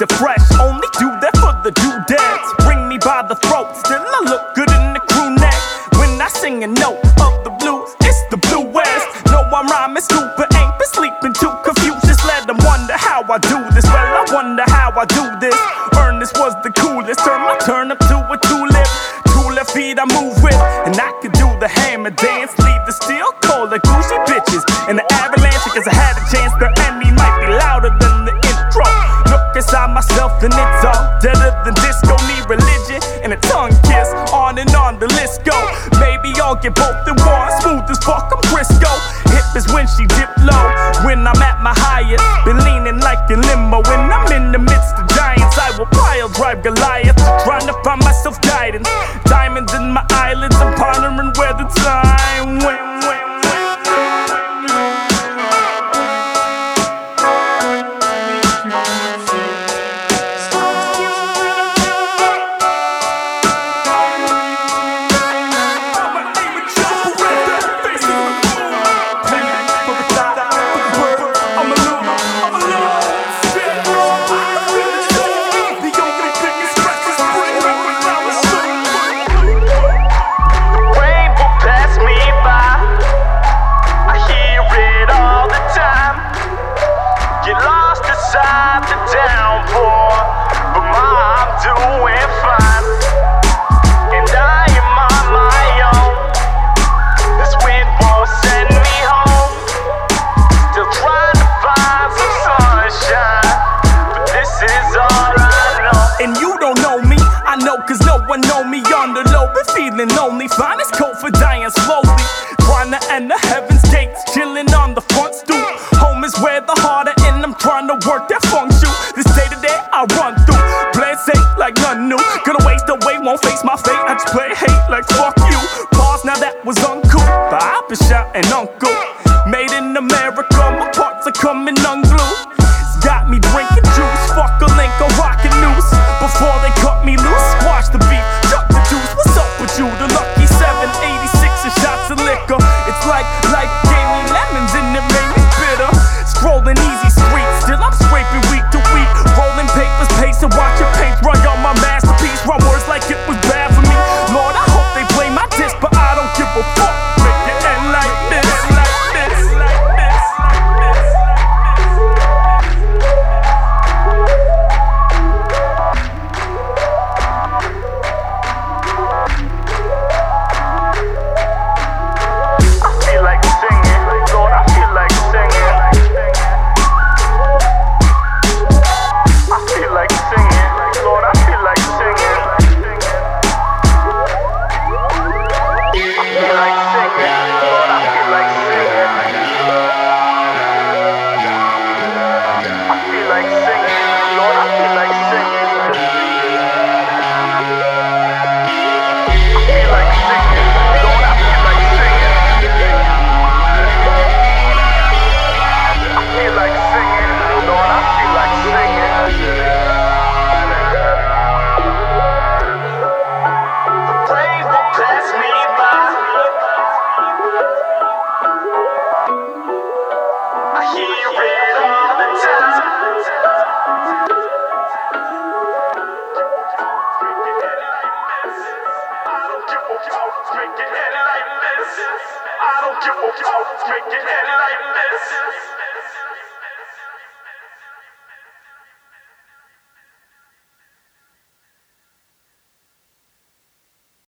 do that for the doodads. Bring me by the throat, still I look good in the crew neck. When I sing a note of the blues, it's the blue west. No, I'm rhyming stupid, ain't been sleeping too confused. Just let them wonder how I do this. Well, I wonder how I do this. Ernest was the coolest. Turn my turn up to a tulip. Two left feet I move with, and I could do the hammer dance. Leave the steel cold like Gucci bitches. And the avalanche, because I had a chance. And on the list go. Maybe I'll get both in one. Smooth as fuck, I'm Crisco. Hip is when she dip low. When I'm at my highest, been leaning like a limo. When I'm in the midst of giants, I will pile drive Goliath. Trying to find myself guidance. Diamonds in my eyelids, I'm pondering where the time lonely, find it's cold for dying slowly. Trying to end the heaven's gates, chilling on the front stoop. Home is where the heart are, and I'm trying to work that funk. This day to day I run through, safe like nothing new. Gonna waste away, won't face my fate. I just play hate like fuck make it end like this.